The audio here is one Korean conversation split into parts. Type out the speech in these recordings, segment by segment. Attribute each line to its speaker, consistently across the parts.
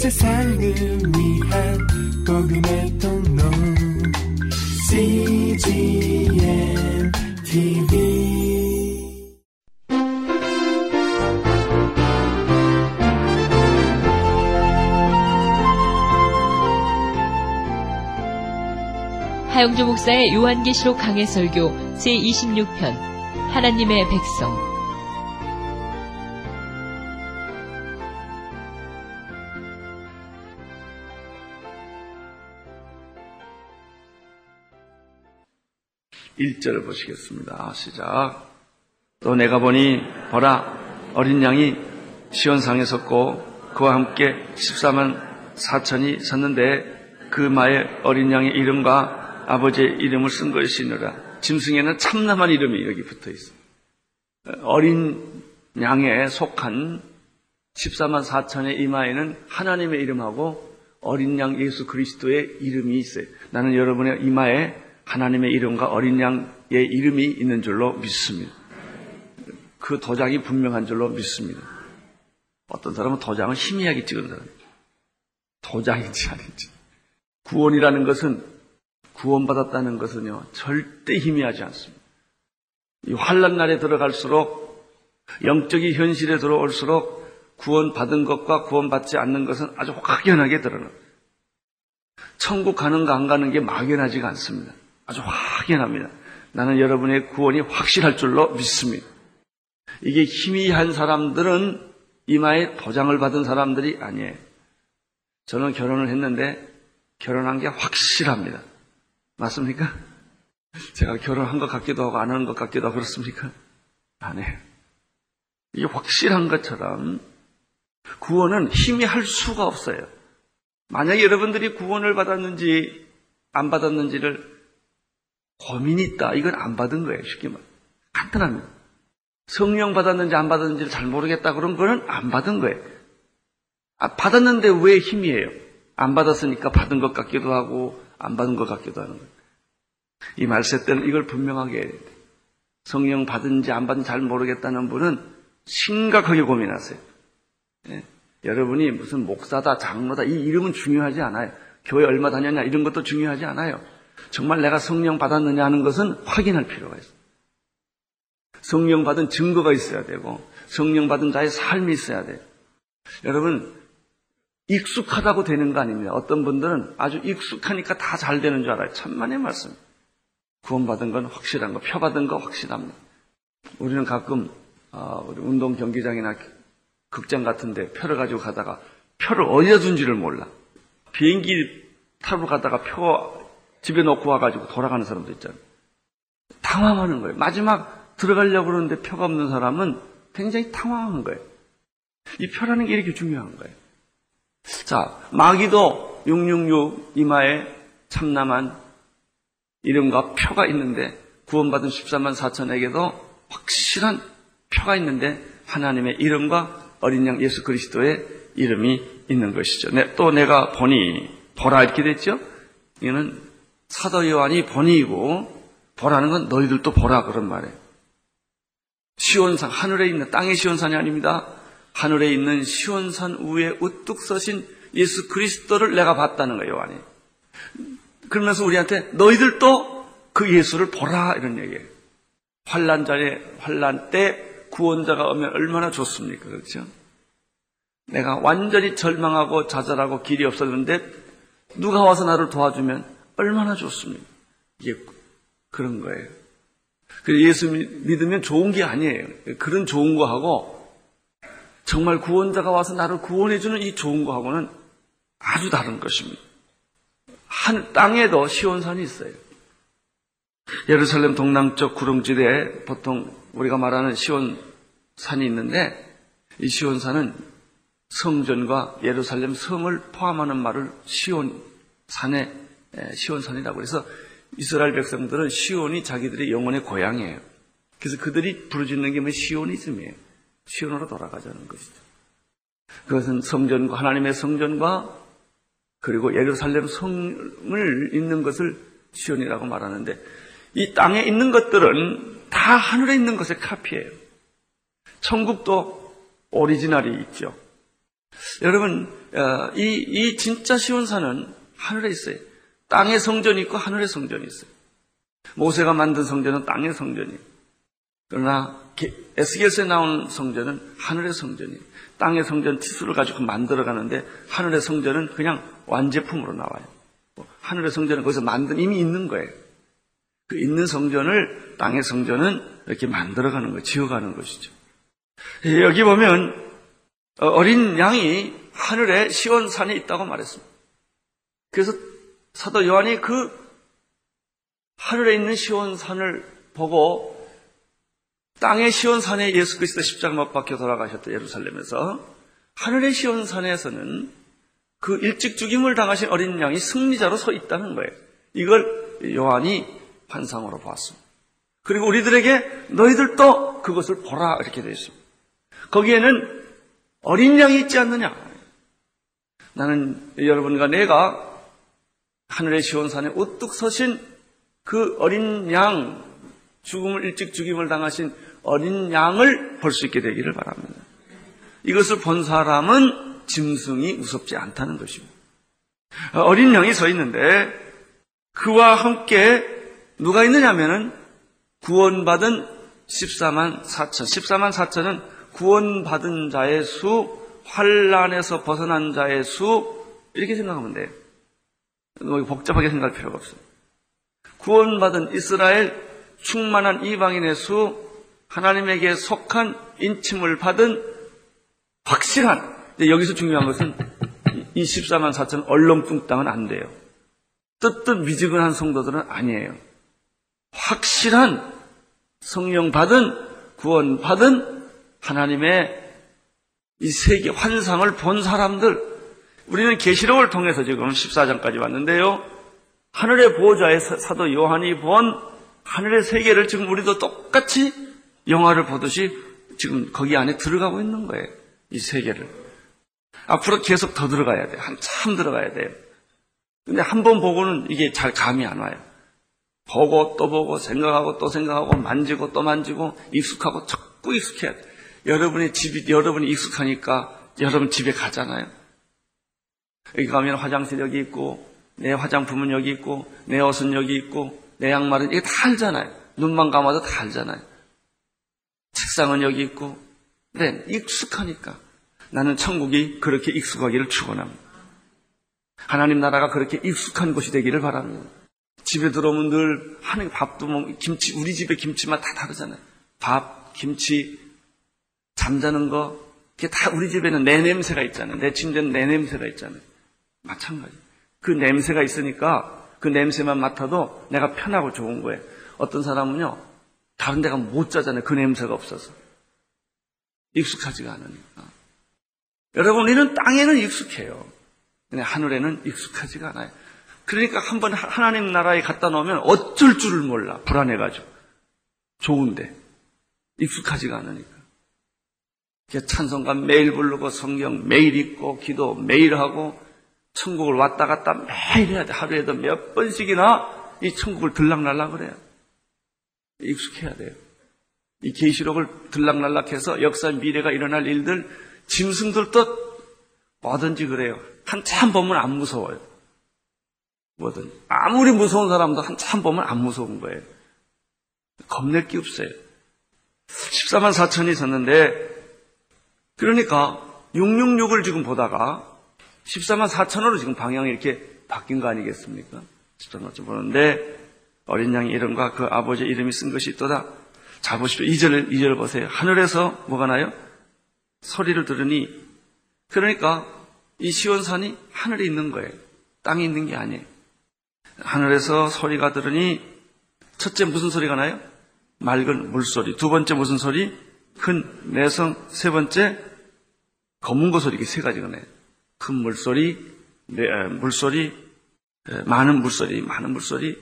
Speaker 1: 세상을 위한 복음의 통로. CGM TV
Speaker 2: 하영주 목사의 요한계시록 강해 설교 제26편 하나님의 백성
Speaker 3: 일절을 보시겠습니다. 시작. 또 내가 보니 보라 어린 양이 시온상에 섰고 그와 함께 14만 4천이 섰는데 그 마의 어린 양의 이름과 아버지의 이름을 쓴 것이니라. 짐승에는 참남한 이름이 여기 붙어 있어. 어린 양에 속한 14만 4천의 이마에는 하나님의 이름하고 어린 양 예수 그리스도의 이름이 있어요. 나는 여러분의 이마에 하나님의 이름과 어린 양의 이름이 있는 줄로 믿습니다. 그 도장이 분명한 줄로 믿습니다. 어떤 사람은 도장을 희미하게 찍은 사람. 도장인지 아닌지. 구원이라는 것은 구원받았다는 것은요 절대 희미하지 않습니다. 이 환란 날에 들어갈수록 영적인 현실에 들어올수록 구원받은 것과 구원받지 않는 것은 아주 확연하게 드러납니다. 천국 가는가 안 가는 게 막연하지가 않습니다. 아주 확연합니다. 나는 여러분의 구원이 확실할 줄로 믿습니다. 이게 희미한 사람들은 이마에 도장을 받은 사람들이 아니에요. 저는 결혼을 했는데 결혼한 게 확실합니다. 맞습니까? 제가 결혼한 것 같기도 하고 안 한 것 같기도 하고 그렇습니까? 아니에요. 이게 확실한 것처럼 구원은 희미할 수가 없어요. 만약에 여러분들이 구원을 받았는지 안 받았는지를 고민이 있다. 이건 안 받은 거예요. 쉽게 말해. 간단합니다. 성령 받았는지 안 받았는지를 잘 모르겠다. 그런 거는 안 받은 거예요. 아, 받았는데 왜 힘이에요? 안 받았으니까 받은 것 같기도 하고 안 받은 것 같기도 하는 거예요. 이 말세 때는 이걸 분명하게 해야 돼요. 성령 받은지 안 받은지 잘 모르겠다는 분은 심각하게 고민하세요. 예? 여러분이 무슨 목사다, 장로다 이 이름은 중요하지 않아요. 교회 얼마 다녔냐 이런 것도 중요하지 않아요. 정말 내가 성령 받았느냐 하는 것은 확인할 필요가 있어요. 성령 받은 증거가 있어야 되고 성령 받은 자의 삶이 있어야 돼요. 여러분 익숙하다고 되는 거 아닙니다. 어떤 분들은 아주 익숙하니까 다 잘 되는 줄 알아요. 천만의 말씀. 구원받은 건 확실한 거, 표받은 거 확실합니다. 우리는 가끔 어, 우리 운동 경기장이나 극장 같은데 표를 가지고 가다가 표를 어디다 둔지를 몰라. 비행기 타러 가다가 표 집에 놓고 와가지고 돌아가는 사람도 있잖아요. 당황하는 거예요. 마지막 들어가려고 그러는데 표가 없는 사람은 굉장히 당황한 거예요. 이 표라는 게 이렇게 중요한 거예요. 자, 마귀도 666 이마에 참남한 이름과 표가 있는데 구원받은 14만 4천에게도 확실한 표가 있는데 하나님의 이름과 어린 양 예수 그리스도의 이름이 있는 것이죠. 네, 또 내가 보니 보라 이렇게 됐죠? 이거는 사도 요한이 본이고 보라는 건 너희들도 보라 그런 말이에요. 시온산 하늘에 있는 땅의 시온산이 아닙니다. 하늘에 있는 시온산 위에 우뚝 서신 예수 그리스도를 내가 봤다는 거예요, 요한이. 그러면서 우리한테 너희들도 그 예수를 보라 이런 얘기예요. 환란 자에 환란 때 구원자가 오면 얼마나 좋습니까? 그렇죠? 내가 완전히 절망하고 좌절하고 길이 없었는데 누가 와서 나를 도와주면 얼마나 좋습니까? 이게 그런 거예요. 예수 믿으면 좋은 게 아니에요. 그런 좋은 거하고 정말 구원자가 와서 나를 구원해주는 이 좋은 거하고는 아주 다른 것입니다. 한 땅에도 시온산이 있어요. 예루살렘 동남쪽 구릉지대에 보통 우리가 말하는 시온산이 있는데 이 시온산은 성전과 예루살렘 성을 포함하는 말을 시온산에 예, 시온산이라고 그래서 이스라엘 백성들은 시온이 자기들의 영혼의 고향이에요. 그래서 그들이 부르짖는 게 뭐 시오니즘이에요. 시온으로 돌아가자는 것이죠. 그것은 성전과 하나님의 성전과 그리고 예루살렘 성을 있는 것을 시온이라고 말하는데 이 땅에 있는 것들은 다 하늘에 있는 것의 카피예요. 천국도 오리지널이 있죠. 여러분, 어, 이, 이 진짜 시온산은 하늘에 있어요. 땅에 성전이 있고 하늘에 성전이 있어요. 모세가 만든 성전은 땅의 성전이에요. 그러나 에스겔서에 나온 성전은 하늘의 성전이에요. 땅의 성전 티수를 가지고 만들어 가는데 하늘의 성전은 그냥 완제품으로 나와요. 뭐 하늘의 성전은 거기서 만든 이미 있는 거예요. 그 있는 성전을 땅의 성전은 이렇게 만들어 가는 거, 지어 가는 것이죠. 여기 보면 어린 양이 하늘에 시온산에 있다고 말했습니다. 그래서 사도 요한이 그 하늘에 있는 시온산을 보고 땅의 시온산에 예수 그리스도 십자가 못 박혀 돌아가셨다 예루살렘에서 하늘의 시온산에서는 그 일찍 죽임을 당하신 어린 양이 승리자로 서 있다는 거예요. 이걸 요한이 환상으로 보았습니다. 그리고 우리들에게 너희들도 그것을 보라 이렇게 되어 있습니다. 거기에는 어린 양이 있지 않느냐? 나는 여러분과 내가 하늘의 시온산에 우뚝 서신 그 어린 양, 죽음을 일찍 죽임을 당하신 어린 양을 볼 수 있게 되기를 바랍니다. 이것을 본 사람은 짐승이 무섭지 않다는 것입니다. 어린 양이 서 있는데 그와 함께 누가 있느냐면은 구원받은 14만 4천. 14만 4천은 구원받은 자의 수, 환란에서 벗어난 자의 수 이렇게 생각하면 돼요. 뭐 복잡하게 생각할 필요가 없어요. 구원받은 이스라엘 충만한 이방인의 수, 하나님에게 속한 인침을 받은 확실한, 여기서 중요한 것은 이 14만 4천 얼렁뚱땅은 안 돼요. 뜨뜻 미지근한 성도들은 아니에요. 확실한 성령 받은, 구원 받은 하나님의 이 세계 환상을 본 사람들, 우리는 계시록을 통해서 지금 14장까지 왔는데요. 하늘의 보호자의 사도 요한이 본 하늘의 세계를 지금 우리도 똑같이 영화를 보듯이 지금 거기 안에 들어가고 있는 거예요. 이 세계를. 앞으로 계속 더 들어가야 돼요. 한참 들어가야 돼요. 근데 한 번 보고는 이게 잘 감이 안 와요. 보고 또 보고 생각하고 또 생각하고 만지고 또 만지고 익숙하고 자꾸 익숙해야 돼. 여러분의 집이 여러분이 익숙하니까 여러분 집에 가잖아요. 여기 가면 화장실 여기 있고 내 화장품은 여기 있고 내 옷은 여기 있고 내 양말은 이게 다 알잖아요. 눈만 감아도 다 알잖아요. 책상은 여기 있고 네 익숙하니까 나는 천국이 그렇게 익숙하기를 축원합니다. 하나님 나라가 그렇게 익숙한 곳이 되기를 바랍니다. 집에 들어오면 늘 하는 밥도 뭐 김치 우리 집에 김치만 다 다르잖아요. 밥, 김치, 잠자는 거 그게 다 우리 집에는 내 냄새가 있잖아요. 내 침대는 내 냄새가 있잖아요. 마찬가지. 그 냄새가 있으니까 그 냄새만 맡아도 내가 편하고 좋은 거예요. 어떤 사람은요, 다른 데가 못 자잖아요. 그 냄새가 없어서. 익숙하지가 않으니까. 여러분, 우리는 땅에는 익숙해요. 근데 하늘에는 익숙하지가 않아요. 그러니까 한 번 하나님 나라에 갖다 놓으면 어쩔 줄을 몰라. 불안해가지고. 좋은데. 익숙하지가 않으니까. 찬송가 매일 부르고 성경 매일 읽고 기도 매일 하고 천국을 왔다 갔다 매일 해야 돼. 하루에도 몇 번씩이나 이 천국을 들락날락 그래요. 익숙해야 돼요. 이 계시록을 들락날락해서 역사 미래가 일어날 일들 짐승들도 뭐든지 그래요. 한참 보면 안 무서워요. 뭐든 아무리 무서운 사람도 한참 보면 안 무서운 거예요. 겁낼 게 없어요. 14만 4천이 섰는데 그러니까 666을 지금 보다가 14만 4천으로 지금 방향이 이렇게 바뀐 거 아니겠습니까? 14만 4천 보는데 어린 양의 이름과 그 아버지의 이름이 쓴 것이 있도다. 자 보십시오. 2절, 2절 보세요. 하늘에서 뭐가 나요? 소리를 들으니 그러니까 이 시온산이 하늘에 있는 거예요. 땅에 있는 게 아니에요. 하늘에서 소리가 들으니 첫째 무슨 소리가 나요? 맑은 물소리. 두 번째 무슨 소리? 큰 내성. 세 번째 검은 거 소리 이게 세 가지가 나요. 큰 물소리, 네, 물소리, 많은 물소리, 많은 물소리,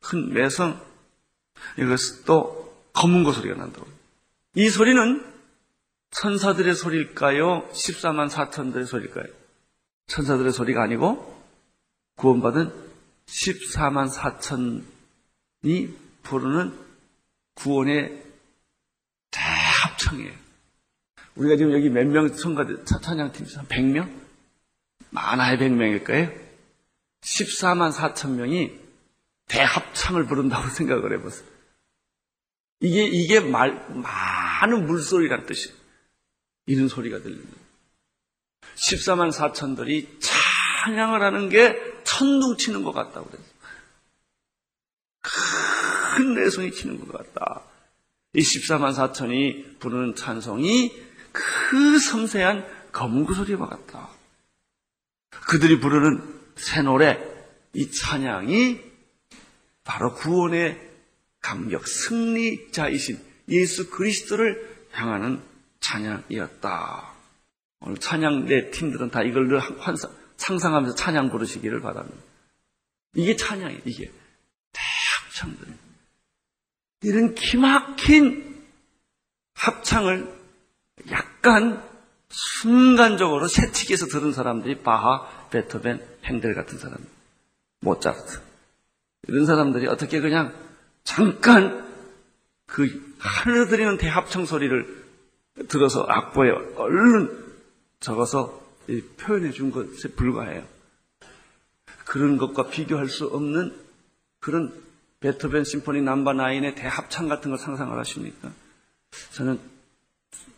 Speaker 3: 큰 매성, 이것 또 검은 거 소리가 난다고. 이 소리는 천사들의 소리일까요? 14만 4천들의 소리일까요? 천사들의 소리가 아니고 구원받은 14만 4천이 부르는 구원의 대합청이에요. 우리가 지금 여기 몇명 청가들, 찬양팀, 한 100명? 많아야 100명일 거예요. 14만 4천 명이 대합창을 부른다고 생각을 해보세요. 이게, 이게 말, 많은 물소리란 뜻이에요. 이런 소리가 들리는 14만 4천들이 찬양을 하는 게 천둥 치는 것 같다고 그랬어요. 큰 내성이 치는 것 같다. 이 14만 4천이 부르는 찬송이 그 섬세한 검구 소리와 같다. 그들이 부르는 새 노래, 이 찬양이 바로 구원의 감격, 승리자이신 예수 그리스도를 향하는 찬양이었다. 오늘 찬양 내 팀들은 다 이걸 늘 환상, 상상하면서 찬양 부르시기를 바랍니다. 이게 찬양이에요, 이게. 대합창들. 이런 기막힌 합창을 약간 순간적으로 새치기에서 들은 사람들이 바하, 베토벤, 행델 같은 사람, 모차르트. 이런 사람들이 어떻게 그냥 잠깐 그 들리는 대합청 소리를 들어서 악보에 얼른 적어서 표현해 준 것에 불과해요. 그런 것과 비교할 수 없는 그런 베토벤 심포니 남바 나인의 대합창 같은 걸 상상을 하십니까? 저는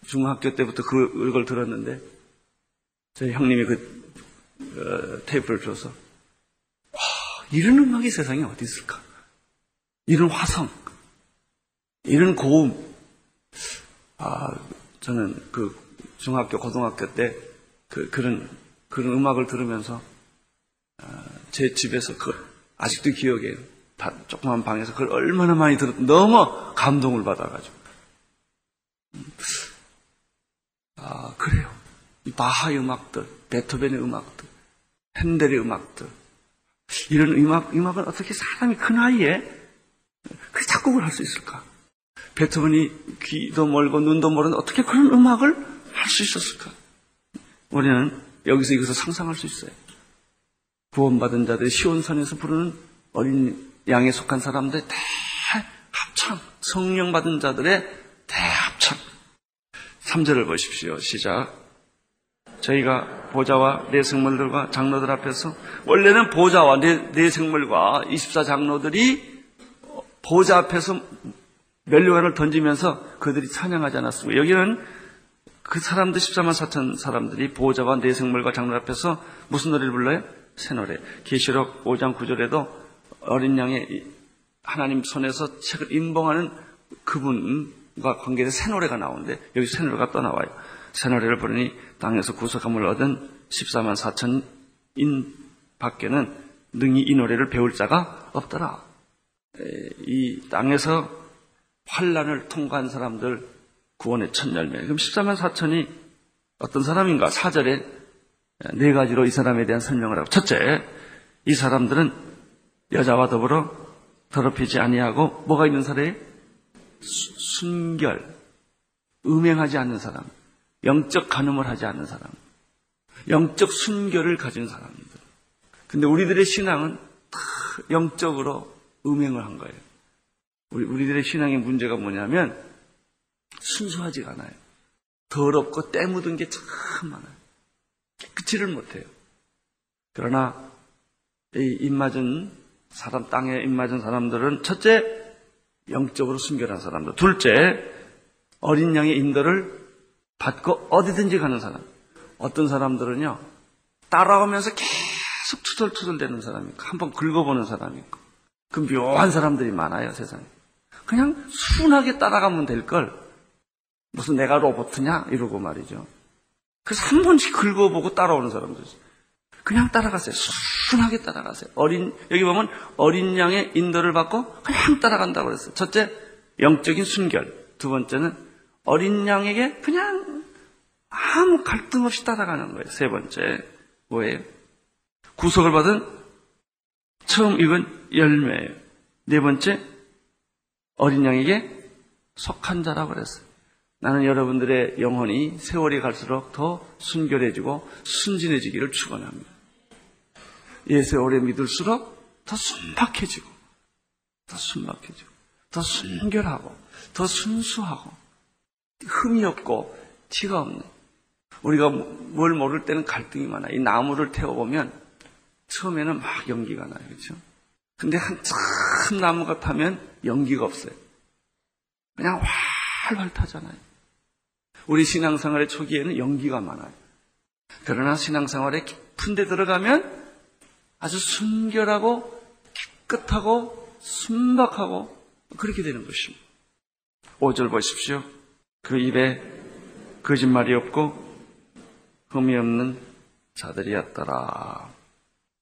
Speaker 3: 중학교 때부터 그, 그걸 들었는데 저희 형님이 그 어, 테이프를 줘서 와, 이런 음악이 세상에 어디 있을까? 이런 화성, 이런 고음. 아, 저는 그 중학교, 고등학교 때 그, 그런, 그런 음악을 들으면서 아, 제 집에서 그 아직도 기억에 다 조그만 방에서 그걸 얼마나 많이 들었 너무 감동을 받아가지고. 아, 그래요. 이 바하의 음악들, 베토벤의 음악들, 핸델의 음악들, 이런 음악, 음악은 어떻게 사람이 그 나이에 그 작곡을 할 수 있을까? 베토벤이 귀도 멀고 눈도 멀은 어떻게 그런 음악을 할 수 있었을까? 우리는 여기서 이것을 상상할 수 있어요. 구원받은 자들이 시온산에서 부르는 어린 양에 속한 사람들의 대합창, 성령 받은 자들의 대합창. 3절을 보십시오. 시작. 저희가 보좌와 내 생물들과 장로들 앞에서 원래는 보좌와 내, 내 생물과 24 장로들이 보좌 앞에서 멸류관을 던지면서 그들이 찬양하지 않았습니다. 여기는 그 사람들 14만 4천 사람들이 보좌와 내 생물과 장로 앞에서 무슨 노래를 불러요? 새 노래. 계시록 5장 9절에도 어린 양의 하나님 손에서 책을 인봉하는 그분과 관계된 새 노래가 나오는데 여기 새 노래가 또 나와요. 새 노래를 부르니 땅에서 구속함을 얻은 14만 4천인 밖에는 능히 이 노래를 배울 자가 없더라. 이 땅에서 환란을 통과한 사람들 구원의 첫 열매. 그럼 14만 4천이 어떤 사람인가? 4절에 네 가지로 이 사람에 대한 설명을 하고 첫째, 이 사람들은 여자와 더불어 더럽히지 아니하고 뭐가 있는 사람이 순결, 음행하지 않는 사람, 영적 간음을 하지 않는 사람, 영적 순결을 가진 사람들. 근데 우리들의 신앙은 다 영적으로 음행을 한 거예요. 우리, 우리들의 신앙의 문제가 뭐냐면 순수하지가 않아요. 더럽고 때 묻은 게 참 많아요. 깨끗이를 못해요. 그러나 이 입맞은 사람 땅에 입맞은 사람들은 첫째 영적으로 순결한 사람들, 둘째 어린 양의 인도를 받고 어디든지 가는 사람. 어떤 사람들은요 따라오면서 계속 투덜투덜대는 사람이 있고 한번 긁어보는 사람이 있고 그 묘한 사람들이 많아요 세상에. 그냥 순하게 따라가면 될 걸 무슨 내가 로봇이냐 이러고 말이죠. 그래서 한 번씩 긁어보고 따라오는 사람들 그냥 따라가세요. 순하게 따라가세요. 어린 여기 보면 어린 양의 인도를 받고 그냥 따라간다고 그랬어요. 첫째 영적인 순결. 두 번째는 어린 양에게 그냥 아무 갈등 없이 따라가는 거예요. 세 번째 뭐예요? 구속을 받은 처음 익은 열매예요. 네 번째 어린 양에게 속한 자라고 그랬어요. 나는 여러분들의 영혼이 세월이 갈수록 더 순결해지고 순진해지기를 축원합니다. 예수 오래 믿을수록 더 순박해지고, 더 순박해지고, 더 순결하고, 더 순수하고, 흠이 없고, 티가 없는. 우리가 뭘 모를 때는 갈등이 많아요. 이 나무를 태워보면 처음에는 막 연기가 나요. 그렇죠? 근데 한참 나무가 타면 연기가 없어요. 그냥 활활 타잖아요. 우리 신앙생활의 초기에는 연기가 많아요. 그러나 신앙생활의 깊은 데 들어가면 아주 순결하고 깨끗하고 순박하고 그렇게 되는 것입니다. 5절 보십시오. 그 입에 거짓말이 없고 흠이 없는 자들이었더라.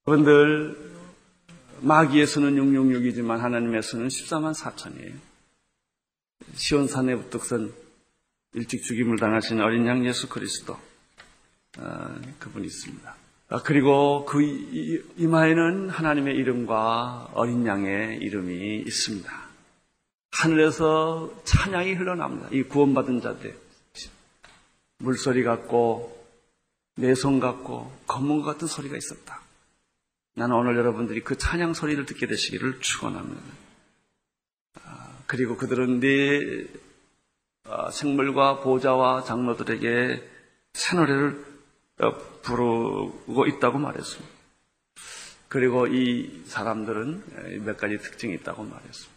Speaker 3: 여러분들 마귀의 수는 666이지만 하나님의 수는 14만 4천이에요. 시온산의 부뚝선 일찍 죽임을 당하신 어린 양 예수 그리스도 아, 그분이 있습니다. 아, 그리고 그 이마에는 하나님의 이름과 어린 양의 이름이 있습니다. 하늘에서 찬양이 흘러납니다. 이 구원받은 자들 물소리 같고 내성 같고 검문 같은 소리가 있었다. 나는 오늘 여러분들이 그 찬양 소리를 듣게 되시기를 축원합니다. 아, 그리고 그들은 네 아, 생물과 보좌와 장로들에게 새 노래를 어, 부르고 있다고 말했습니다. 그리고 이 사람들은 몇 가지 특징이 있다고 말했습니다.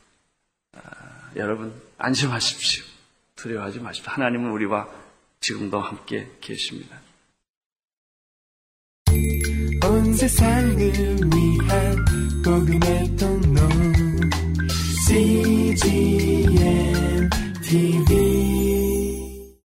Speaker 3: 아, 여러분 안심하십시오. 두려워하지 마십시오. 하나님은 우리와 지금도 함께 계십니다.
Speaker 1: 온 세상을 위한 복음의 통로 CGM TV